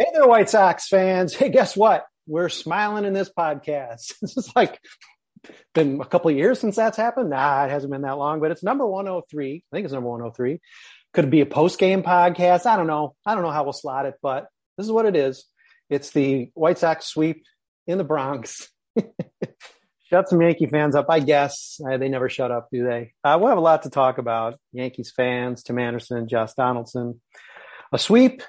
Hey there, White Sox fans. Hey, guess what? We're smiling in this podcast. This is like been a couple years since that's happened. Nah, it hasn't been that long, but it's number 103. I think it's number 103. Could be a post game podcast? I don't know. I don't know how we'll slot it, but this is what it is. It's the White Sox sweep in the Bronx. shut some Yankee fans up, I guess. Uh, they never shut up, do they? Uh, we'll have a lot to talk about. Yankees fans, Tim Anderson, Josh Donaldson. A sweep,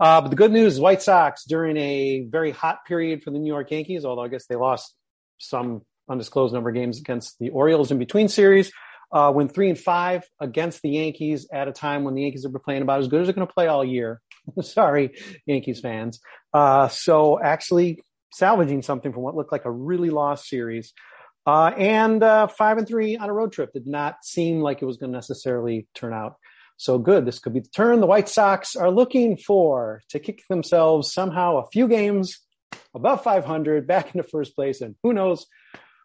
uh, but the good news White Sox during a very hot period for the New York Yankees, although I guess they lost some undisclosed number of games against the Orioles in between series, uh, went three and five against the Yankees at a time when the Yankees are playing about as good as they're going to play all year. Sorry, Yankees fans. Uh, so actually salvaging something from what looked like a really lost series. Uh, and uh, five and three on a road trip did not seem like it was going to necessarily turn out so good. This could be the turn the White Sox are looking for to kick themselves somehow a few games above 500 back into first place. And who knows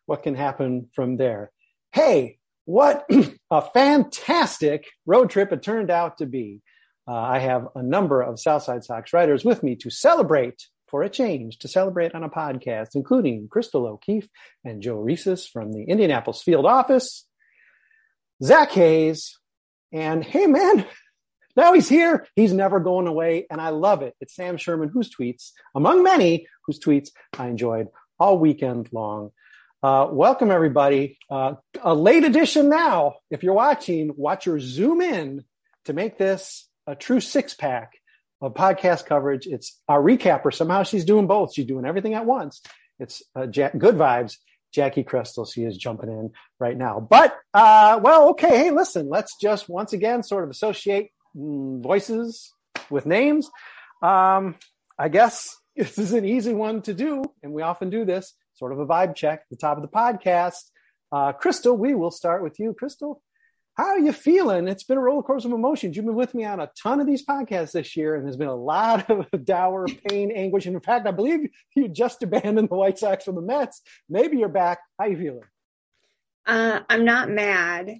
what can happen from there. Hey, what a fantastic road trip it turned out to be. Uh, I have a number of Southside Sox writers with me to celebrate for a change, to celebrate on a podcast, including Crystal O'Keefe and Joe Resis from the Indianapolis field office, Zach Hayes, and hey, man, now he's here. He's never going away. And I love it. It's Sam Sherman, whose tweets, among many, whose tweets I enjoyed all weekend long. Uh, welcome, everybody. Uh, a late edition now. If you're watching, watch your zoom in to make this a true six pack of podcast coverage. It's our recapper. Somehow she's doing both. She's doing everything at once. It's uh, good vibes. Jackie Krestel, she is jumping in right now. But, uh, well, okay. Hey, listen, let's just once again sort of associate mm, voices with names. Um, I guess this is an easy one to do, and we often do this sort of a vibe check at the top of the podcast. Uh, Crystal, we will start with you. Crystal, how are you feeling? It's been a roller coaster of emotions. You've been with me on a ton of these podcasts this year, and there's been a lot of dour pain, anguish. And in fact, I believe you just abandoned the White Sox for the Mets. Maybe you're back. How you feeling? Uh, I'm not mad.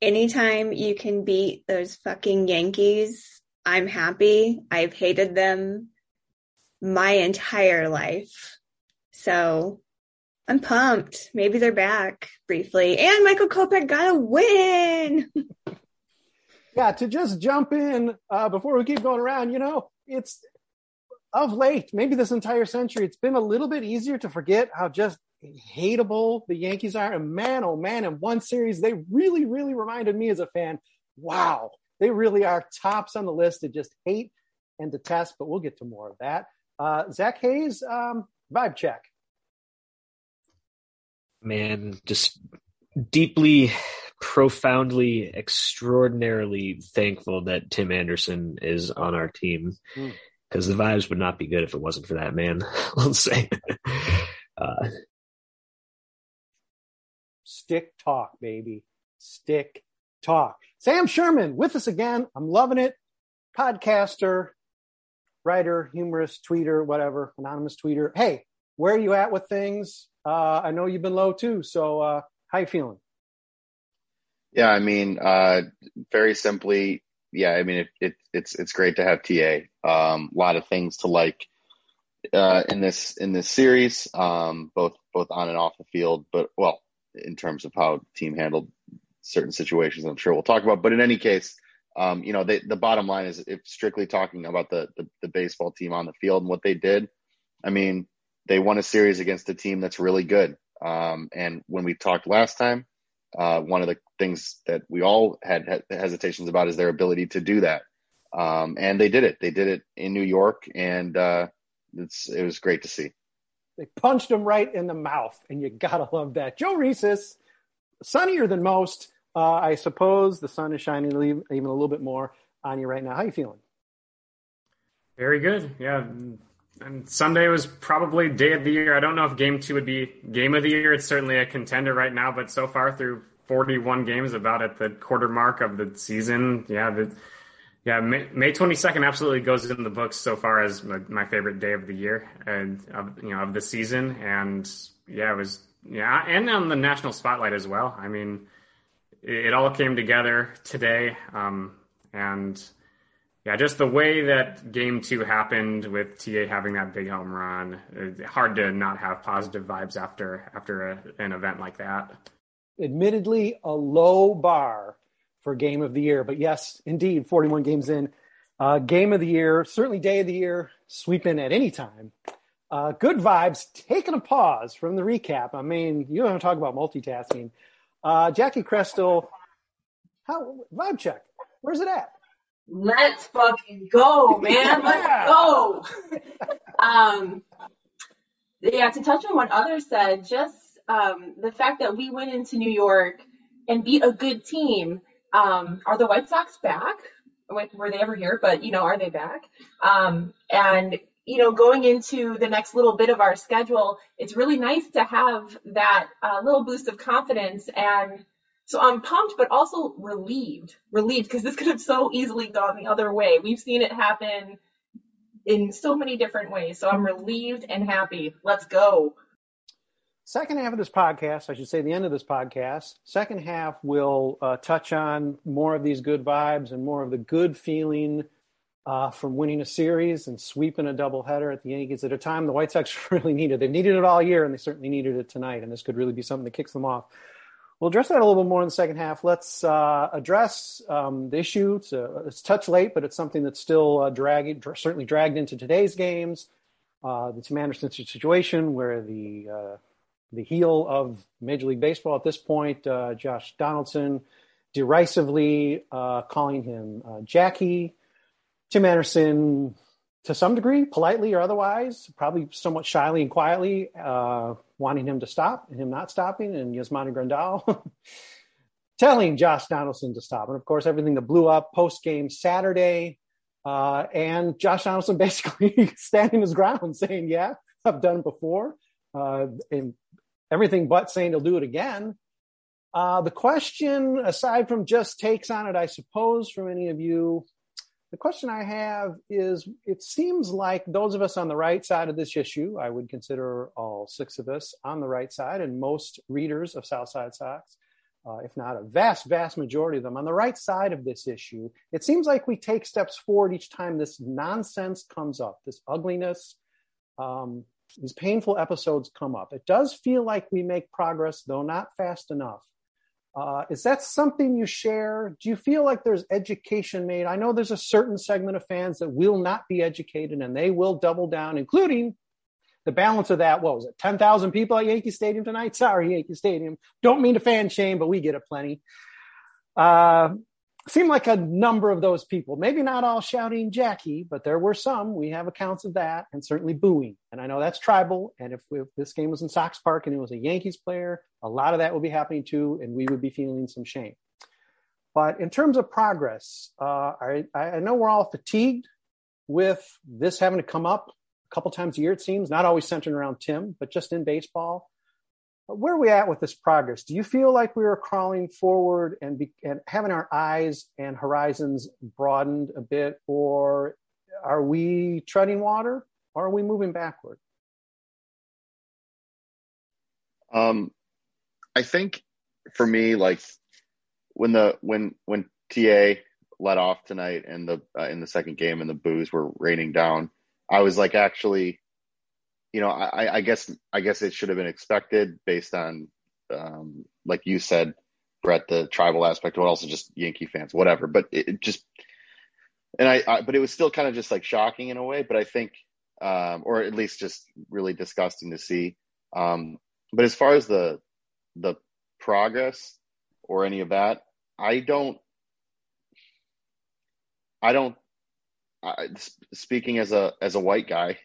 Anytime you can beat those fucking Yankees, I'm happy. I've hated them my entire life. So I'm pumped. Maybe they're back briefly. And Michael Kopech got a win. yeah, to just jump in uh, before we keep going around, you know, it's of late, maybe this entire century, it's been a little bit easier to forget how just hateable the Yankees are. And man, oh man, in one series, they really, really reminded me as a fan, wow, They really are tops on the list to just hate and detest, but we'll get to more of that. Uh, Zach Hayes, um, vibe check. Man, just deeply, profoundly, extraordinarily thankful that Tim Anderson is on our team because the vibes would not be good if it wasn't for that man. Let's say. Uh, Stick talk, baby. Stick talk. Sam Sherman with us again. I'm loving it. Podcaster, writer, humorist, tweeter, whatever, anonymous tweeter. Hey, where are you at with things? Uh, I know you've been low too. So, uh, how you feeling? Yeah, I mean, uh, very simply, yeah, I mean, it, it, it's it's great to have TA. Um, a lot of things to like uh, in this in this series, um, both both on and off the field. But well, in terms of how team handled certain situations, I'm sure we'll talk about. But in any case, um, you know, they, the bottom line is if strictly talking about the, the the baseball team on the field and what they did. I mean, they won a series against a team that's really good. Um, and when we talked last time, uh, one of the things that we all had, had hesitations about is their ability to do that. Um, and they did it. They did it in New York, and uh, it's it was great to see. They punched him right in the mouth, and you gotta love that. Joe Resis, sunnier than most. Uh, I suppose the sun is shining even a little bit more on you right now. How you feeling? Very good. Yeah. And Sunday was probably day of the year. I don't know if game two would be game of the year. It's certainly a contender right now, but so far through 41 games, about at the quarter mark of the season, yeah, the, yeah, May, May 22nd absolutely goes in the books so far as my, my favorite day of the year and of, you know of the season. And yeah, it was yeah, and on the national spotlight as well. I mean, it, it all came together today, um, and yeah, just the way that game two happened with TA having that big home run, hard to not have positive vibes after after a, an event like that. Admittedly, a low bar for game of the year, but yes, indeed, 41 games in, uh, game of the year, certainly day of the year, sweep in at any time. Uh, good vibes. Taking a pause from the recap. I mean, you don't talk about multitasking. Uh, Jackie Krestel, how vibe check? Where's it at? Let's fucking go, man. Let's go. um, yeah, to touch on what others said, just um, the fact that we went into New York and beat a good team. Um, are the White Sox back? Were they ever here? But you know, are they back? Um, and you know, going into the next little bit of our schedule, it's really nice to have that uh, little boost of confidence and so I'm pumped, but also relieved. Relieved because this could have so easily gone the other way. We've seen it happen in so many different ways. So I'm relieved and happy. Let's go. Second half of this podcast, I should say the end of this podcast, second half will uh, touch on more of these good vibes and more of the good feeling uh, from winning a series and sweeping a doubleheader at the Yankees at a time the White Sox really needed. They've needed it all year, and they certainly needed it tonight. And this could really be something that kicks them off. We'll address that a little bit more in the second half. Let's uh, address um, the issue. It's, uh, it's touch late, but it's something that's still uh, dragging, certainly dragged into today's games. Uh, the Tim Anderson situation, where the uh, the heel of Major League Baseball at this point, uh, Josh Donaldson, derisively calling him Jackie. Tim Anderson, to some degree, politely or otherwise, probably somewhat shyly and quietly, uh, wanting him to stop and him not stopping, and Yasmani Grandal telling Josh Donaldson to stop. And of course, everything that blew up post game Saturday, uh, and Josh Donaldson basically standing his ground, saying, "Yeah, I've done it before," uh, and everything but saying he'll do it again. Uh, the question, aside from just takes on it, I suppose, from any of you, the question I have is it seems like those of us on the right side of this issue, I would consider all six of us on the right side, and most readers of Southside Sox, uh, if not a vast, vast majority of them on the right side of this issue, it seems like we take steps forward each time this nonsense comes up, this ugliness, um, these painful episodes come up. It does feel like we make progress, though not fast enough. Uh, is that something you share? Do you feel like there's education made? I know there's a certain segment of fans that will not be educated and they will double down, including the balance of that. What was it? 10,000 people at Yankee Stadium tonight? Sorry, Yankee Stadium. Don't mean to fan shame, but we get it plenty. Uh, seemed like a number of those people, maybe not all shouting Jackie, but there were some. We have accounts of that, and certainly booing. And I know that's tribal. And if, if this game was in Sox Park and it was a Yankees player, a lot of that would be happening too, and we would be feeling some shame. But in terms of progress, uh, I, I know we're all fatigued with this having to come up a couple times a year, it seems, not always centered around Tim, but just in baseball. Where are we at with this progress? Do you feel like we are crawling forward and, be, and having our eyes and horizons broadened a bit, or are we treading water, or are we moving backward? Um, I think for me, like when the when when TA let off tonight in the uh, in the second game and the boos were raining down, I was like, actually, you know, I, I guess I guess it should have been expected based on, um, like you said, Brett, the tribal aspect, but also just Yankee fans, whatever. But it, it just, and I, I, but it was still kind of just like shocking in a way. But I think, um, or at least just really disgusting to see. Um, but as far as the the progress or any of that, I don't, I don't. I, speaking as a as a white guy,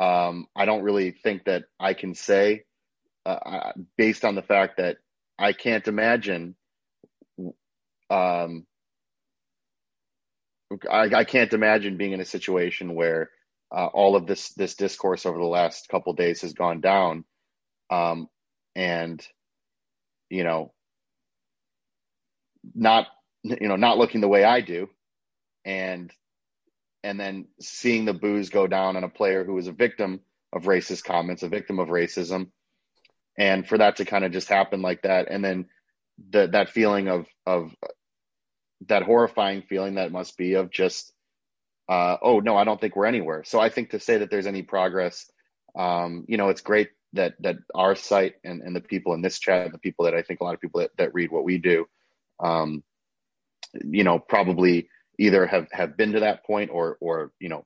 um, I don't really think that I can say, uh, based on the fact that I can't imagine, um, I, I can't imagine being in a situation where uh, all of this this discourse over the last couple days has gone down, um, and you know, not you know not looking the way I do, and and then seeing the boos go down on a player who was a victim of racist comments, a victim of racism, and for that to kind of just happen like that, and then the, that feeling of of that horrifying feeling that must be of just uh, oh no, I don't think we're anywhere. So I think to say that there's any progress, um, you know, it's great that that our site and, and the people in this chat, the people that I think a lot of people that, that read what we do, um, you know, probably either have have been to that point or or you know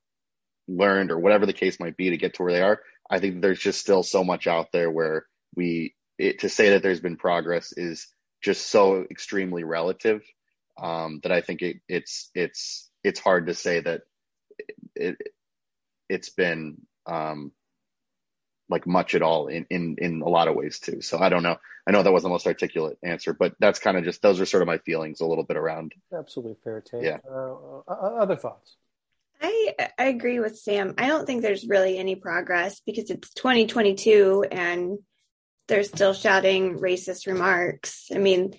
learned or whatever the case might be to get to where they are i think there's just still so much out there where we it, to say that there's been progress is just so extremely relative um, that i think it, it's it's it's hard to say that it, it has been um, like much at all in, in in a lot of ways too so i don't know i know that wasn't the most articulate answer but that's kind of just those are sort of my feelings a little bit around absolutely fair take yeah uh, uh, other thoughts I I agree with Sam. I don't think there's really any progress because it's 2022 and they're still shouting racist remarks. I mean,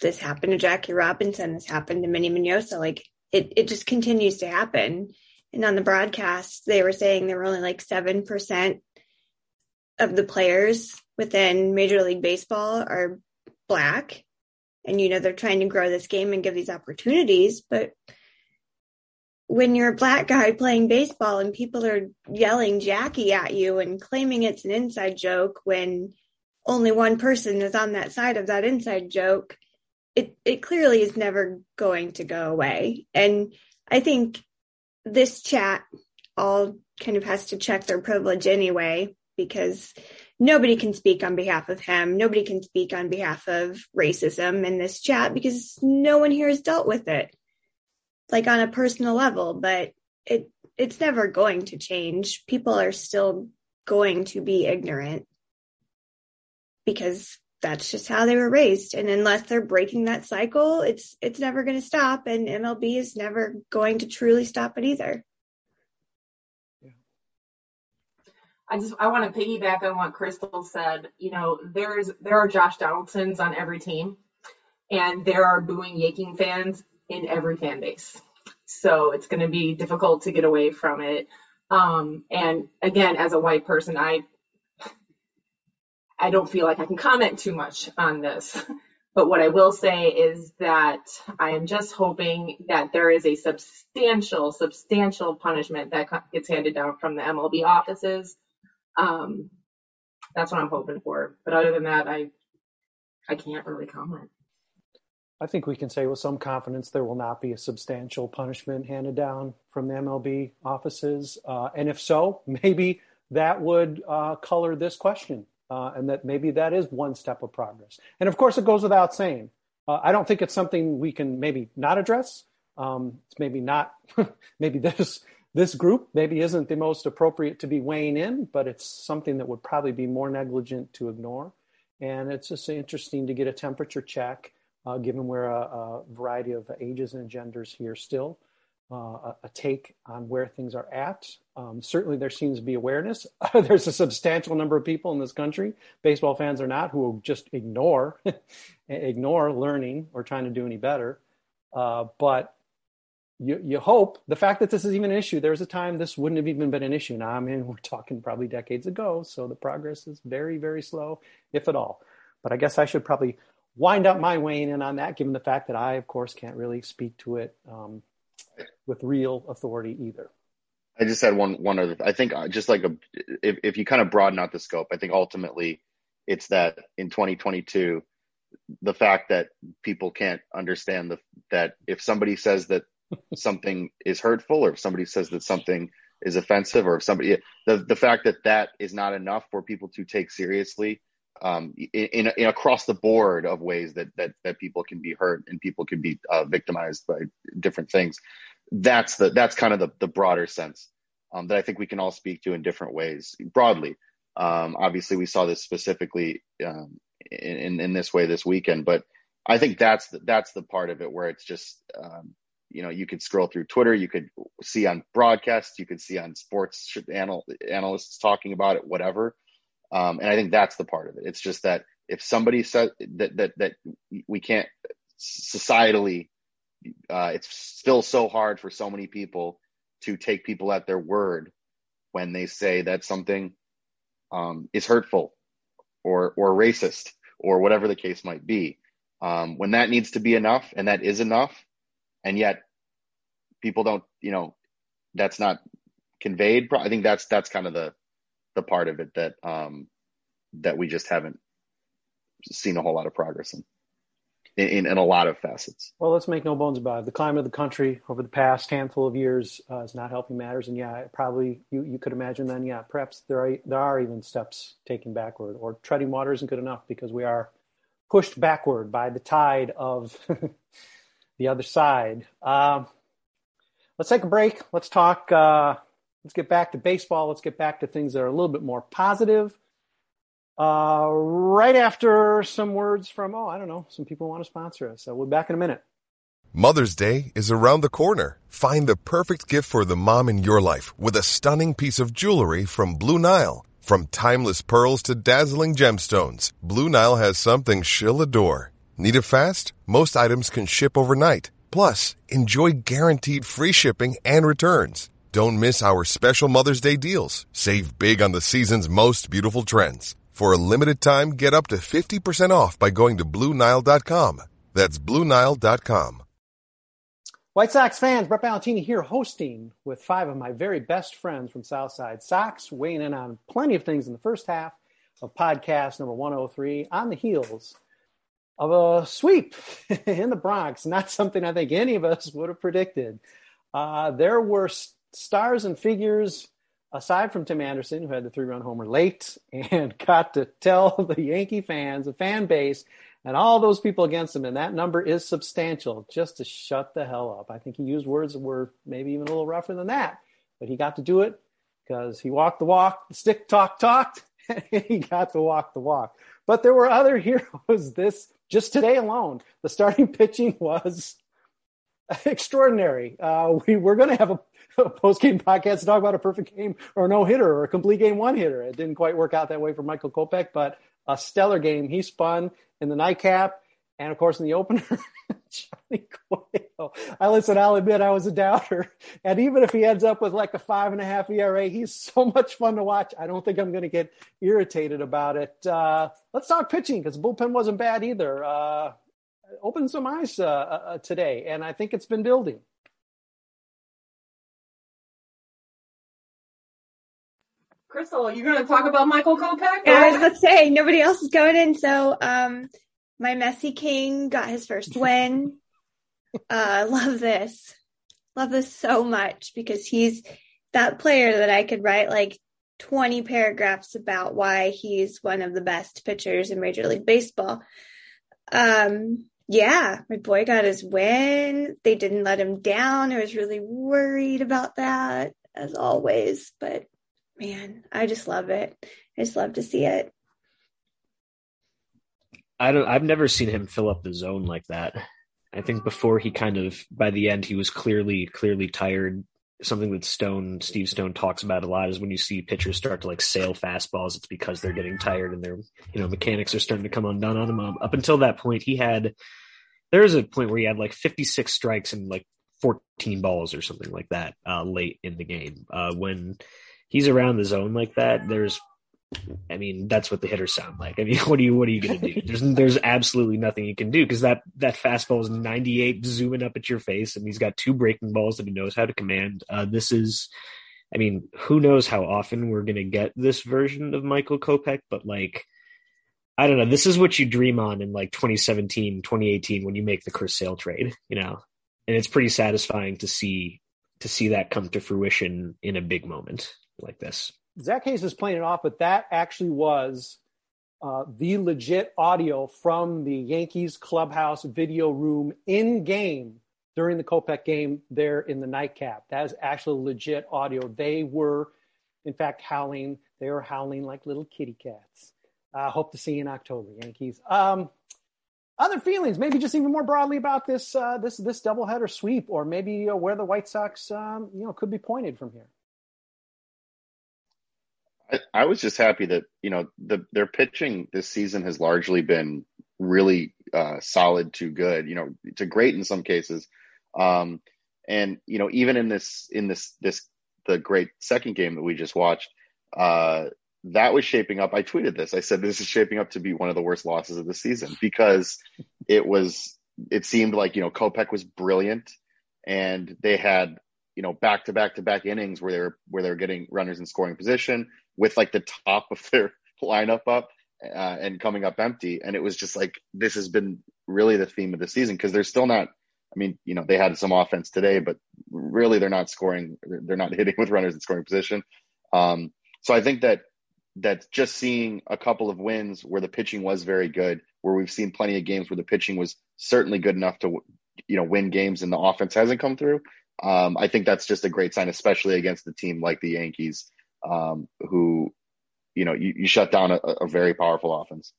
this happened to Jackie Robinson. This happened to Minnie Minoso. Like it, it just continues to happen. And on the broadcast, they were saying there were only like 7% of the players within Major League Baseball are black. And, you know, they're trying to grow this game and give these opportunities. But when you're a black guy playing baseball and people are yelling Jackie at you and claiming it's an inside joke when only one person is on that side of that inside joke, it, it clearly is never going to go away. And I think this chat all kind of has to check their privilege anyway, because nobody can speak on behalf of him. Nobody can speak on behalf of racism in this chat because no one here has dealt with it, like on a personal level. But it it's never going to change. People are still going to be ignorant because that's just how they were raised and unless they're breaking that cycle it's it's never going to stop and mlb is never going to truly stop it either Yeah. I just I want to piggyback on what Crystal said. You know, there's there are Josh Donaldsons on every team, and there are booing Yankee fans in every fan base. So it's going to be difficult to get away from it. Um, and again, as a white person, I I don't feel like I can comment too much on this. But what I will say is that I am just hoping that there is a substantial, substantial punishment that gets handed down from the MLB offices. Um, that's what I'm hoping for. But other than that, I I can't really comment. I think we can say with some confidence there will not be a substantial punishment handed down from the MLB offices. Uh, and if so, maybe that would uh, color this question uh, and that maybe that is one step of progress. And of course, it goes without saying Uh, I don't think it's something we can maybe not address. Um, it's maybe not, maybe this this group maybe isn't the most appropriate to be weighing in, but it's something that would probably be more negligent to ignore. And it's just interesting to get a temperature check, uh, given we're a, a, variety of ages and genders here still, uh, a, take on where things are at. Um, certainly, there seems to be awareness. There's a substantial number of people in this country, baseball fans or not, who will just ignore ignore learning or trying to do any better. Uh, but you, you hope the fact that this is even an issue, there was a time this wouldn't have even been an issue. Now, I mean, we're talking probably decades ago, so the progress is very, very slow, if at all. But I guess I should probably wind up my weighing in on that, given the fact that I, of course, can't really speak to it um, with real authority either. I just had one one other. I think uh, just like a, if if you kind of broaden out the scope, I think ultimately it's that in 2022, the fact that people can't understand the that if somebody says that something is hurtful or if somebody says that something is offensive or if somebody the the fact that that is not enough for people to take seriously um, in, in, across the board of ways that that that people can be hurt and people can be uh, victimized by different things. That's the that's kind of the the broader sense um, that I think we can all speak to in different ways broadly. Um, obviously, we saw this specifically um, in, in this way this weekend, but I think that's the, that's the part of it where it's just um, you know you could scroll through twitter you could see on broadcasts you could see on sports anal- analysts talking about it whatever um, and i think that's the part of it. It's just that if somebody said that that that we can't societally uh, it's still so hard for so many people to take people at their word when they say that something um, is hurtful or or racist or whatever the case might be. Um, when that needs to be enough and that is enough and yet people don't you know that's not conveyed i think that's that's kind of the the part of it that um that we just haven't seen a whole lot of progress in in, in a lot of facets. Well, let's make no bones about it. The climate of the country over the past handful of years uh, is not helping matters, and yeah, probably you, you could imagine then, yeah, perhaps there are there are even steps taken backward, or treading water isn't good enough because we are pushed backward by the tide of the other side. Um, let's take a break. Let's talk. Uh, let's get back to baseball. Let's get back to things that are a little bit more positive. Uh, right after some words from, oh, I don't know, some people want to sponsor us. So we'll be back in a minute. Mother's Day is around the corner. Find the perfect gift for the mom in your life with a stunning piece of jewelry from Blue Nile. From timeless pearls to dazzling gemstones, Blue Nile has something she'll adore. Need it fast? Most items can ship overnight. Plus, enjoy guaranteed free shipping and returns. Don't miss our special Mother's Day deals. Save big on the season's most beautiful trends. For a limited time, get up to 50% off by going to BlueNile.com. That's BlueNile.com. White Sox fans, Brett Ballantini here hosting with five of my very best friends from Southside Sox, weighing in on plenty of things in the first half of podcast number 103 on the heels of a sweep in the Bronx. Not something I think any of us would have predicted. Uh, there were stars and figures aside from Tim Anderson, who had the three run homer late and got to tell the Yankee fans, the fan base, and all those people against him, and that number is substantial, just to shut the hell up. I think he used words that were maybe even a little rougher than that, but he got to do it because he walked the walk, the stick talk talked, and he got to walk the walk. But there were other heroes this just today alone, the starting pitching was extraordinary. Uh, We're going to have a, a post game podcast to talk about a perfect game or no hitter or a complete game one hitter. It didn't quite work out that way for Michael Kopech, but a stellar game. He spun in the nightcap. And of course, in the opener, Johnny Cueto. I listen, I'll admit I was a doubter. And even if he ends up with like a five and a half ERA, he's so much fun to watch. I don't think I'm going to get irritated about it. Uh, let's talk pitching because the bullpen wasn't bad either. Uh, opened some eyes uh, uh, today, and I think it's been building. Crystal, you're going to talk about Michael Kopech? Yeah, I was about to say nobody else is going in, so um, my Messy King got his first win. I uh, love this. Love this so much because he's that player that I could write like 20 paragraphs about why he's one of the best pitchers in Major League Baseball. Um, Yeah, my boy got his win. They didn't let him down. I was really worried about that, as always. But man, I just love it. I just love to see it. I don't. I've never seen him fill up the zone like that. I think before he kind of by the end he was clearly clearly tired. Something that Stone Steve Stone talks about a lot is when you see pitchers start to like sail fastballs, it's because they're getting tired and their you know mechanics are starting to come undone on them. Um, up until that point, he had there was a point where he had like 56 strikes and like 14 balls or something like that uh, late in the game. Uh, when he's around the zone like that, there's I mean, that's what the hitters sound like. I mean, what are you what are you going to do? There's there's absolutely nothing you can do because that that fastball is 98 zooming up at your face, and he's got two breaking balls that he knows how to command. Uh, this is, I mean, who knows how often we're going to get this version of Michael Kopech, but like, I don't know. This is what you dream on in like 2017, 2018 when you make the Chris Sale trade, you know, and it's pretty satisfying to see to see that come to fruition in a big moment like this. Zach Hayes is playing it off, but that actually was uh, the legit audio from the Yankees clubhouse video room in game during the Kopech game there in the nightcap. That is actually legit audio. They were, in fact, howling. They were howling like little kitty cats. I uh, hope to see you in October, Yankees. Um, other feelings, maybe just even more broadly about this uh, this this doubleheader sweep, or maybe uh, where the White Sox, um, you know, could be pointed from here. I, I was just happy that you know the their pitching this season has largely been really uh, solid to good. You know, to great in some cases, um, and you know even in this in this this the great second game that we just watched, uh, that was shaping up. I tweeted this. I said this is shaping up to be one of the worst losses of the season because it was. It seemed like you know Kopech was brilliant, and they had you know back to back to back innings where they were where they were getting runners in scoring position with like the top of their lineup up uh, and coming up empty. And it was just like, this has been really the theme of the season because they're still not, I mean, you know, they had some offense today, but really they're not scoring, they're not hitting with runners in scoring position. Um, so I think that, that just seeing a couple of wins where the pitching was very good, where we've seen plenty of games where the pitching was certainly good enough to, you know, win games and the offense hasn't come through. Um, I think that's just a great sign, especially against a team like the Yankees, um, who, you know, you, you shut down a, a, very powerful offense.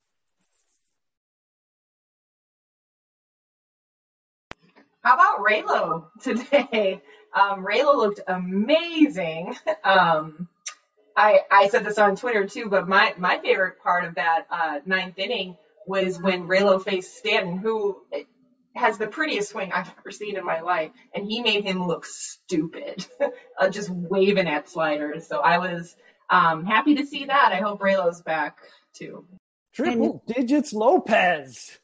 How about Raylo today? Um, Raylo looked amazing. Um, I I said this on Twitter too, but my my favorite part of that uh, ninth inning was when Raylo faced Stanton, who has the prettiest swing I've ever seen in my life, and he made him look stupid, uh, just waving at sliders. So I was um, happy to see that. I hope Raylo's back too. Triple and, digits Lopez.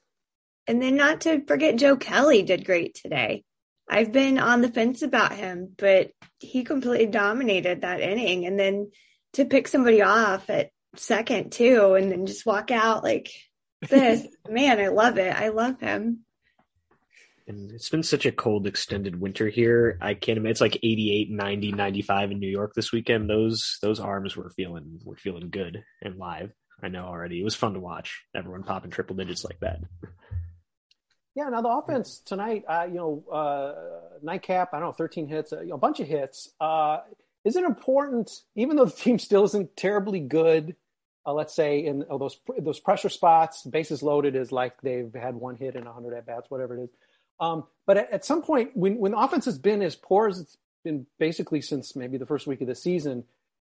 And then not to forget Joe Kelly did great today. I've been on the fence about him, but he completely dominated that inning. And then to pick somebody off at second too, and then just walk out like this, man, I love it. I love him. And it's been such a cold, extended winter here. I can't imagine it's like 88, 90, 95 in New York this weekend. Those those arms were feeling were feeling good and live. I know already. It was fun to watch. Everyone popping triple digits like that. Yeah, now the offense tonight, uh, you know, uh, nightcap, I don't know, 13 hits, uh, you know, a bunch of hits. Uh, is it important, even though the team still isn't terribly good, uh, let's say in oh, those those pressure spots, bases loaded is like they've had one hit in 100 at bats, whatever it is. Um, but at, at, some point, when when offense has been as poor as it's been basically since maybe the first week of the season,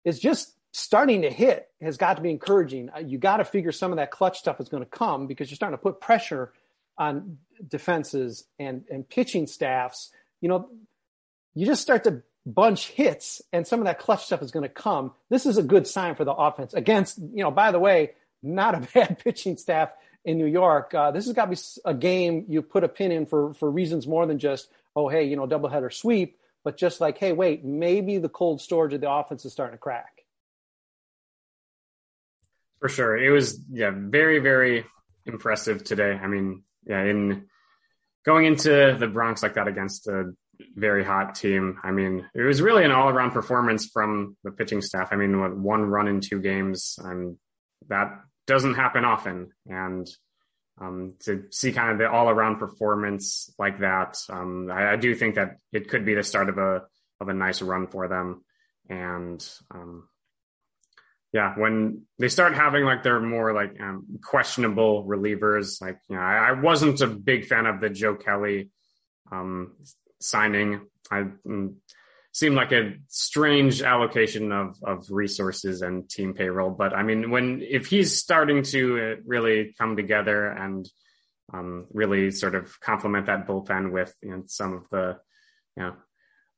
it's just starting to hit has got to be encouraging. Uh, you got to figure some of that clutch stuff is going to come because you're starting to put pressure on defenses and and pitching staffs. You know, you just start to bunch hits, and some of that clutch stuff is going to come. This is a good sign for the offense against. You know, by the way, not a bad pitching staff in New York. Uh, this has got to be a game you put a pin in for for reasons more than just oh hey you know doubleheader sweep, but just like hey wait maybe the cold storage of the offense is starting to crack. For sure, it was yeah very very impressive today. I mean yeah in going into the Bronx like that against a very hot team. I mean, it was really an all-around performance from the pitching staff. I mean, one run in two games, and that doesn't happen often. And um, to see kind of the all around performance like that. Um, I, I, do think that it could be the start of a of a nice run for them. And um, yeah, when they start having like their more like um, questionable relievers, like you know, I, I, wasn't a big fan of the Joe Kelly um, signing. I mm, seemed like a strange allocation of of resources and team payroll. But I mean, when if he's starting to uh, really come together and um, really sort of complement that bullpen with you know, some of the you know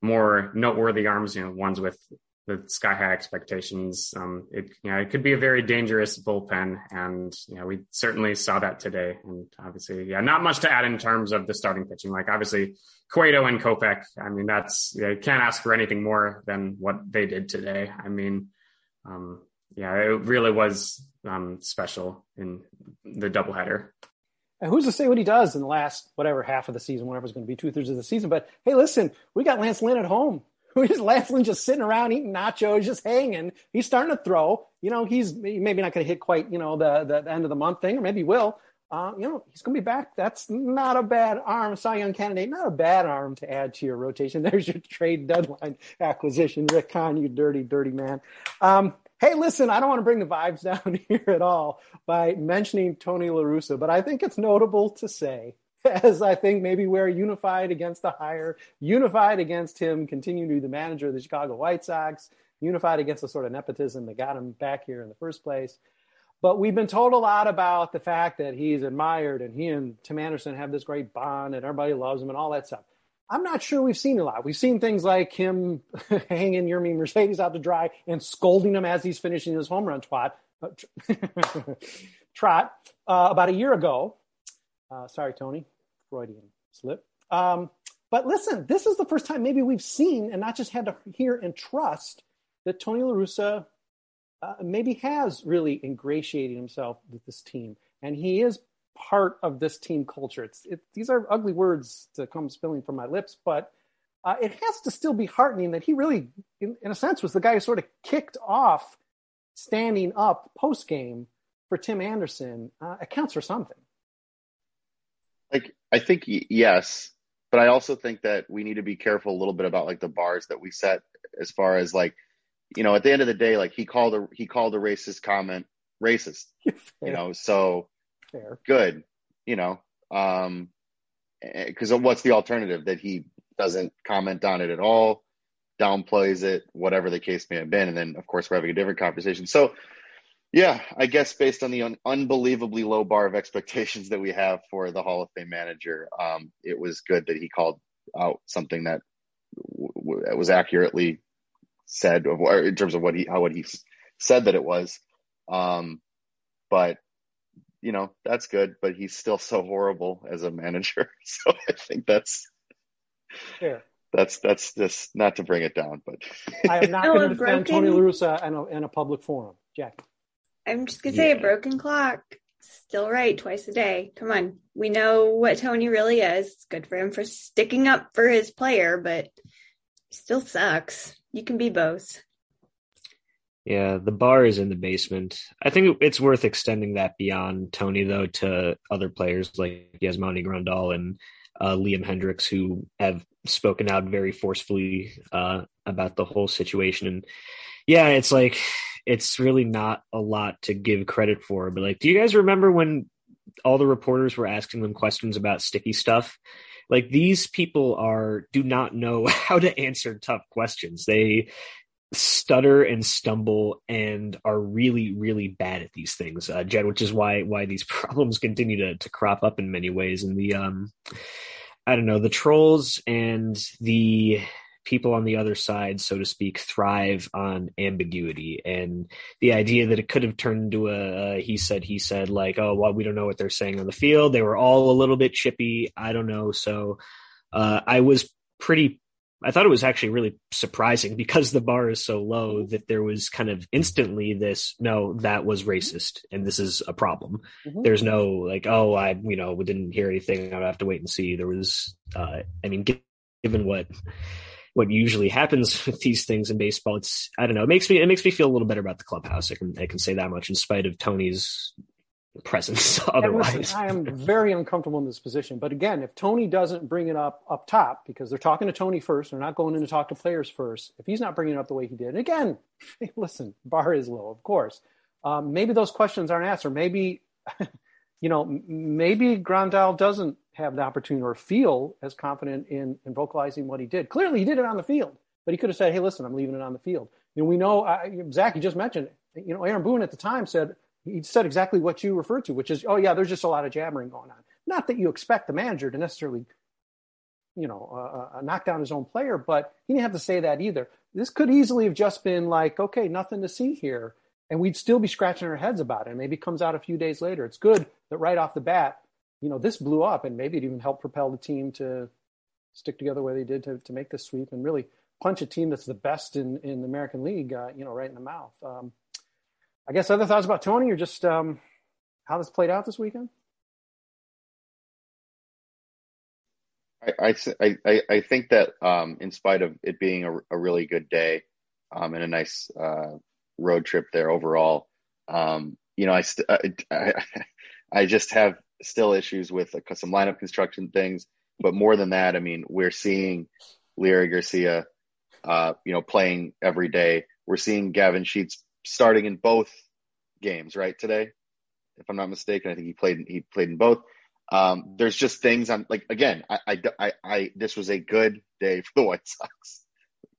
more noteworthy arms, you know, ones with the sky high expectations. Um, it you know it could be a very dangerous bullpen, and you know we certainly saw that today. And obviously, yeah, not much to add in terms of the starting pitching. Like obviously, Cueto and Kopech. I mean, that's you can't ask for anything more than what they did today. I mean, um, yeah, it really was um, special in the doubleheader. And who's to say what he does in the last whatever half of the season, whatever it's going to be, two thirds of the season? But hey, listen, we got Lance Lynn at home Lance Lynn just sitting around eating nachos, just hanging. He's starting to throw. You know, he's maybe not going to hit quite, you know, the, the end of the month thing, or maybe will. Uh, you know, he's going to be back. That's not a bad arm. Cy Young candidate, not a bad arm to add to your rotation. There's your trade deadline acquisition. Rick Hahn, you dirty, dirty man. Um, hey, listen, I don't want to bring the vibes down here at all by mentioning Tony LaRussa, but I think it's notable to say as I think maybe we're unified against the hire, unified against him continuing to be the manager of the Chicago White Sox, unified against the sort of nepotism that got him back here in the first place. But we've been told a lot about the fact that he's admired and he and Tim Anderson have this great bond and everybody loves him and all that stuff. I'm not sure we've seen a lot. We've seen things like him hanging Yermin Mercedes out to dry and scolding him as he's finishing his home run twat, trot uh, about a year ago. Uh, sorry, Tony. Freudian slip. Um, but listen, this is the first time maybe we've seen and not just had to hear and trust that Tony LaRussa uh, maybe has really ingratiated himself with this team. And he is part of this team culture. It's, it, these are ugly words to come spilling from my lips, but uh, it has to still be heartening that he really, in, in a sense, was the guy who sort of kicked off standing up post game for Tim Anderson. Uh, it counts for something. I think yes, but I also think that we need to be careful a little bit about like the bars that we set as far as like, you know, at the end of the day, like he called a he called a racist comment racist, you know, so Fair. good, you know, um, because what's the alternative that he doesn't comment on it at all, downplays it, whatever the case may have been, and then of course we're having a different conversation. So yeah, I guess based on the un- unbelievably low bar of expectations that we have for the Hall of Fame manager, um, it was good that he called out something that w- w- was accurately said of, in terms of what he how what he said that it was. Um, but you know that's good, but he's still so horrible as a manager. So I think that's fair. That's that's just not to bring it down, but I am not going to defend Tony LaRussa in a, in a public forum, Jackie. I'm just gonna say a broken clock. Still right twice a day. Come on. We know what Tony really is. It's good for him for sticking up for his player, but still sucks. You can be both. Yeah, the bar is in the basement. I think it's worth extending that beyond Tony, though, to other players like Yasmani Grandal and uh, Liam Hendriks, who have spoken out very forcefully uh, about the whole situation. And yeah, it's like it's really not a lot to give credit for. But like, do you guys remember when all the reporters were asking them questions about sticky stuff? Like these people are do not know how to answer tough questions. They stutter and stumble and are really really bad at these things uh, Jed, which is why why these problems continue to, to crop up in many ways and the um i don't know the trolls and the people on the other side, so to speak, thrive on ambiguity and the idea that it could have turned into a, a he said, he said, like, oh, well, we don't know what they're saying on the field. They were all a little bit chippy. I don't know. So uh, I was pretty I thought it was actually really surprising because the bar is so low that there was kind of instantly this, no, that was racist and this is a problem. Mm-hmm. There's no like, oh, I, you know, we didn't hear anything. I'd have to wait and see. There was, uh, I mean, given what what usually happens with these things in baseball. It's I don't know. It makes me it makes me feel a little better about the clubhouse. I can I can say that much in spite of Tony's presence otherwise. listen, I am very uncomfortable in this position. But again, if Tony doesn't bring it up up top, because they're talking to Tony first, they're not going in to talk to players first. If he's not bringing it up the way he did, and again, listen, bar is low, of course. Um, maybe those questions aren't asked, or maybe, you know, maybe Grandal doesn't have the opportunity or feel as confident in, in vocalizing what he did. Clearly, he did it on the field, but he could have said, "Hey, listen, I'm leaving it on the field." You know, we know uh, Zach. You just mentioned. You know, Aaron Boone at the time said he said exactly what you referred to, which is, "Oh yeah, there's just a lot of jabbering going on." Not that you expect the manager to necessarily, you know, uh, uh, knock down his own player, but he didn't have to say that either. This could easily have just been like, "Okay, nothing to see here," and we'd still be scratching our heads about it. And maybe it comes out a few days later. It's good that right off the bat, you know, this blew up, and maybe it even helped propel the team to stick together where they did to, to make this sweep and really punch a team that's the best in, in the American League, uh, you know, right in the mouth. Um, I guess other thoughts about Tony or just um, how this played out this weekend? I, I, I, I think that um, in spite of it being a, a really good day um, and a nice uh, road trip there overall, um, you know, I, st- I, I just have still issues with uh, some lineup construction things. But more than that, I mean, we're seeing Leury Garcia, uh, you know, playing every day. We're seeing Gavin Sheets starting in both games, right? Today, if I'm not mistaken, I think he played. He played in both. Um, there's just things on like again, I, I, I, I, this was a good day for the White Sox.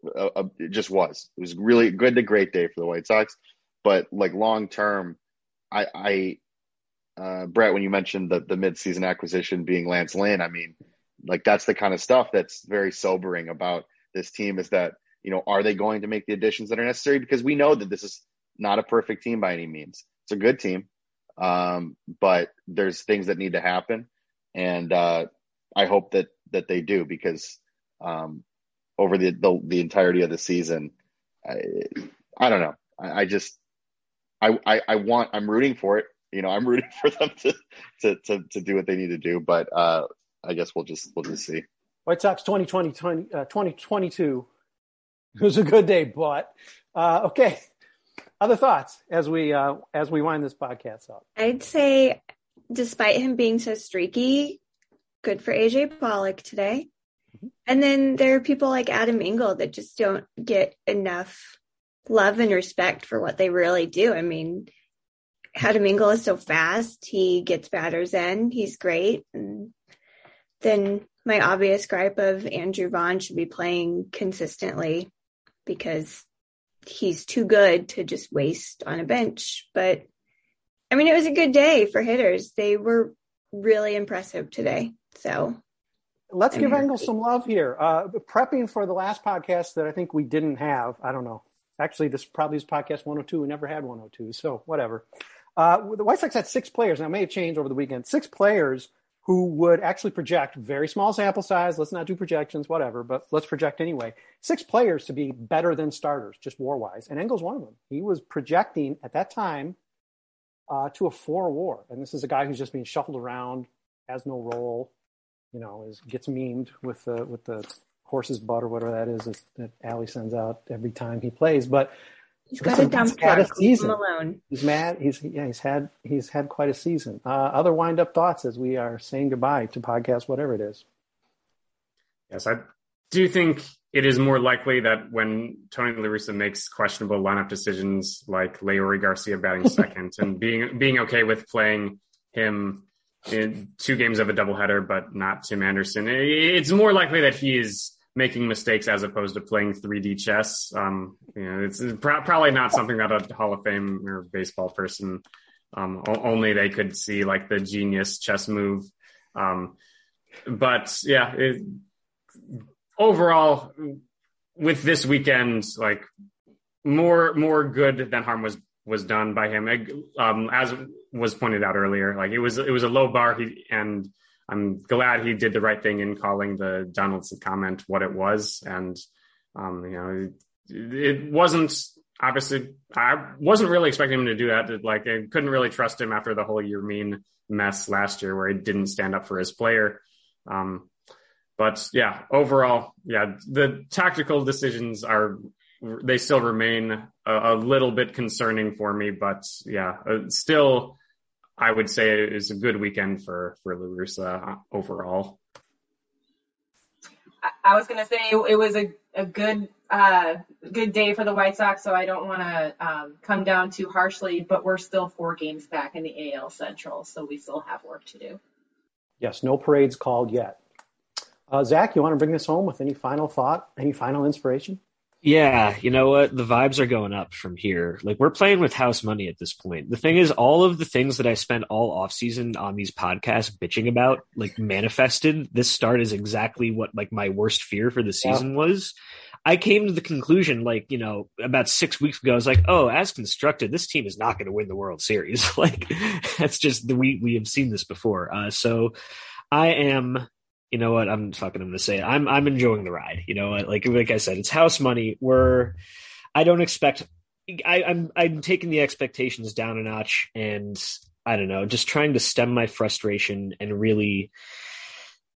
Uh, uh, it just was. It was really good to great day for the White Sox. But like long term, I, I, uh, Brett, when you mentioned the the midseason acquisition being Lance Lynn, I mean, like that's the kind of stuff that's very sobering about this team. Is that you know are they going to make the additions that are necessary? Because we know that this is not a perfect team by any means. It's a good team um, but there's things that need to happen, and uh, I hope that that they do because um, over the, the, the entirety of the season, I, I don't know. I, I just I, I, I want I'm rooting for it. You know, I'm rooting for them to to to, to do what they need to do, but uh, I guess we'll just we'll just see. White Sox 2020, 20, uh, 2022. It was a good day, but uh, okay. Other thoughts as we uh, as we wind this podcast up. I'd say, despite him being so streaky, good for AJ Pollock today. And then there are people like Adam Engel that just don't get enough love and respect for what they really do. I mean, Adam Engel is so fast. He gets batters in. He's great. And then my obvious gripe of Andrew Vaughn should be playing consistently because he's too good to just waste on a bench. But I mean, it was a good day for hitters. They were really impressive today. So let's I'm give happy. Engel some love here. Uh, prepping for the last podcast that I think we didn't have. I don't know. Actually, this probably is podcast 102. We never had 102, so whatever. Uh, the White Sox had six players. Now, it may have changed over the weekend. Six players who would actually project very small sample size. Let's not do projections, whatever, but let's project anyway. Six players to be better than starters, just WAR wise. And Engel's one of them. He was projecting at that time uh, to a four WAR. And this is a guy who's just being shuffled around, has no role, you know, is gets memed with the with the horse's butt or whatever that is that, that Allie sends out every time he plays. But he's got a dump had truck. Leave him season. alone. He's mad. He's yeah. He's had he's had quite a season. Uh, other wind up thoughts as we are saying goodbye to podcast, whatever it is. Yes, I do think it is more likely that when Tony La Russa makes questionable lineup decisions like Leury Garcia batting second and being being okay with playing him in two games of a doubleheader, but not Tim Anderson, it's more likely that he is making mistakes as opposed to playing 3D chess. Um, you know, it's pro- probably not something that a Hall of Fame or baseball person um, o- only they could see like the genius chess move. Um, but yeah, it, overall, with this weekend, like more more good than harm was was done by him. Um, as was pointed out earlier, like it was it was a low bar. He and I'm glad he did the right thing in calling the Donaldson comment what it was, and um, you know, it, it wasn't obviously. I wasn't really expecting him to do that. Like, I couldn't really trust him after the whole Yermín mess last year, where he didn't stand up for his player. Um, but yeah, overall, yeah, the tactical decisions are they still remain a, a little bit concerning for me. But yeah, uh, still I would say it was a good weekend for for La Russa overall. I, I was gonna say it was a, a good uh, good day for the White Sox, so I don't want to um, come down too harshly, but we're still four games back in the AL Central, so we still have work to do. Yes, no parades called yet. Uh, Zach, you want to bring this home with any final thought, any final inspiration? Yeah, you know what? The vibes are going up from here. Like we're playing with house money at this point. The thing is, all of the things that I spent all off season on these podcasts bitching about, like manifested. This start is exactly what like my worst fear for the season yeah. was. I came to the conclusion, like, you know, about six weeks ago, I was like, oh, as constructed, this team is not going to win the World Series. like, that's just the, we, we have seen this before. Uh, so I am you know what? I'm fucking. I'm gonna say it. I'm I'm enjoying the ride. You know, like like I said, it's house money. We're I don't expect. I, I'm I'm taking the expectations down a notch, and I don't know, just trying to stem my frustration and really.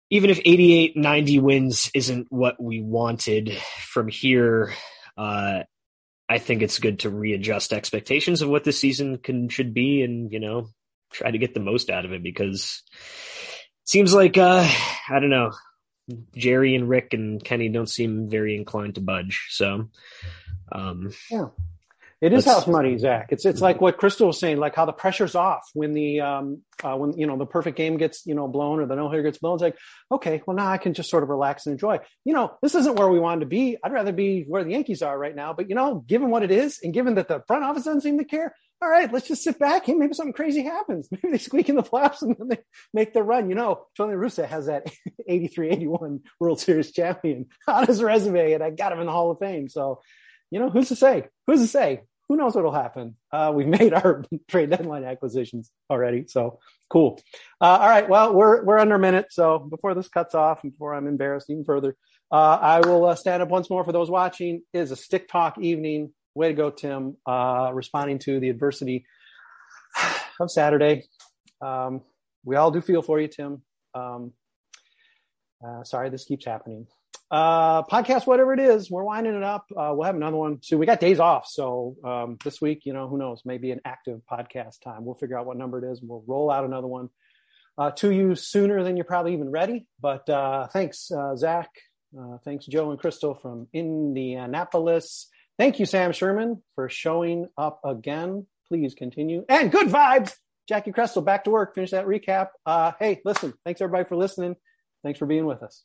Even if 88, 90 wins isn't what we wanted from here, uh, I think it's good to readjust expectations of what the season can should be, and you know, try to get the most out of it because seems like uh, I don't know. Jerry and Rick and Kenny don't seem very inclined to budge. So, um, yeah, it is house money, Zach. It's it's like what Crystal was saying, like how the pressure's off when the um uh, when you know the perfect game gets you know blown or the no hitter gets blown. It's like okay, well now I can just sort of relax and enjoy. You know, this isn't where we wanted to be. I'd rather be where the Yankees are right now. But you know, given what it is, and given that the front office doesn't seem to care, all right, let's just sit back. Hey, maybe something crazy happens. Maybe they squeak in the playoffs and then they make the run. You know, Tony Russa has that 83 81 World Series champion on his resume, and I got him in the Hall of Fame. So, you know, who's to say? Who's to say? Who knows what'll happen? Uh, we've made our trade deadline acquisitions already. So cool. Uh, all right. Well, we're, we're under a minute. So before this cuts off and before I'm embarrassed even further, uh, I will uh, stand up once more for those watching. It is a stick talk evening way to go, Tim, uh, responding to the adversity of Saturday. Um, we all do feel for you, Tim. Um, uh, sorry, this keeps happening. Uh, podcast, whatever it is, we're winding it up. Uh, we'll have another one soon. We got days off, so um, this week, you know, who knows? Maybe an active podcast time. We'll figure out what number it is, and we'll roll out another one uh, to you sooner than you're probably even ready. But uh, thanks, uh, Zach. Uh, thanks, Joe and Crystal from Indianapolis. Thank you, Sam Sherman, for showing up again. Please continue. And good vibes. Jackie Krestel, back to work. Finish that recap. Uh, hey, listen, thanks everybody for listening. Thanks for being with us.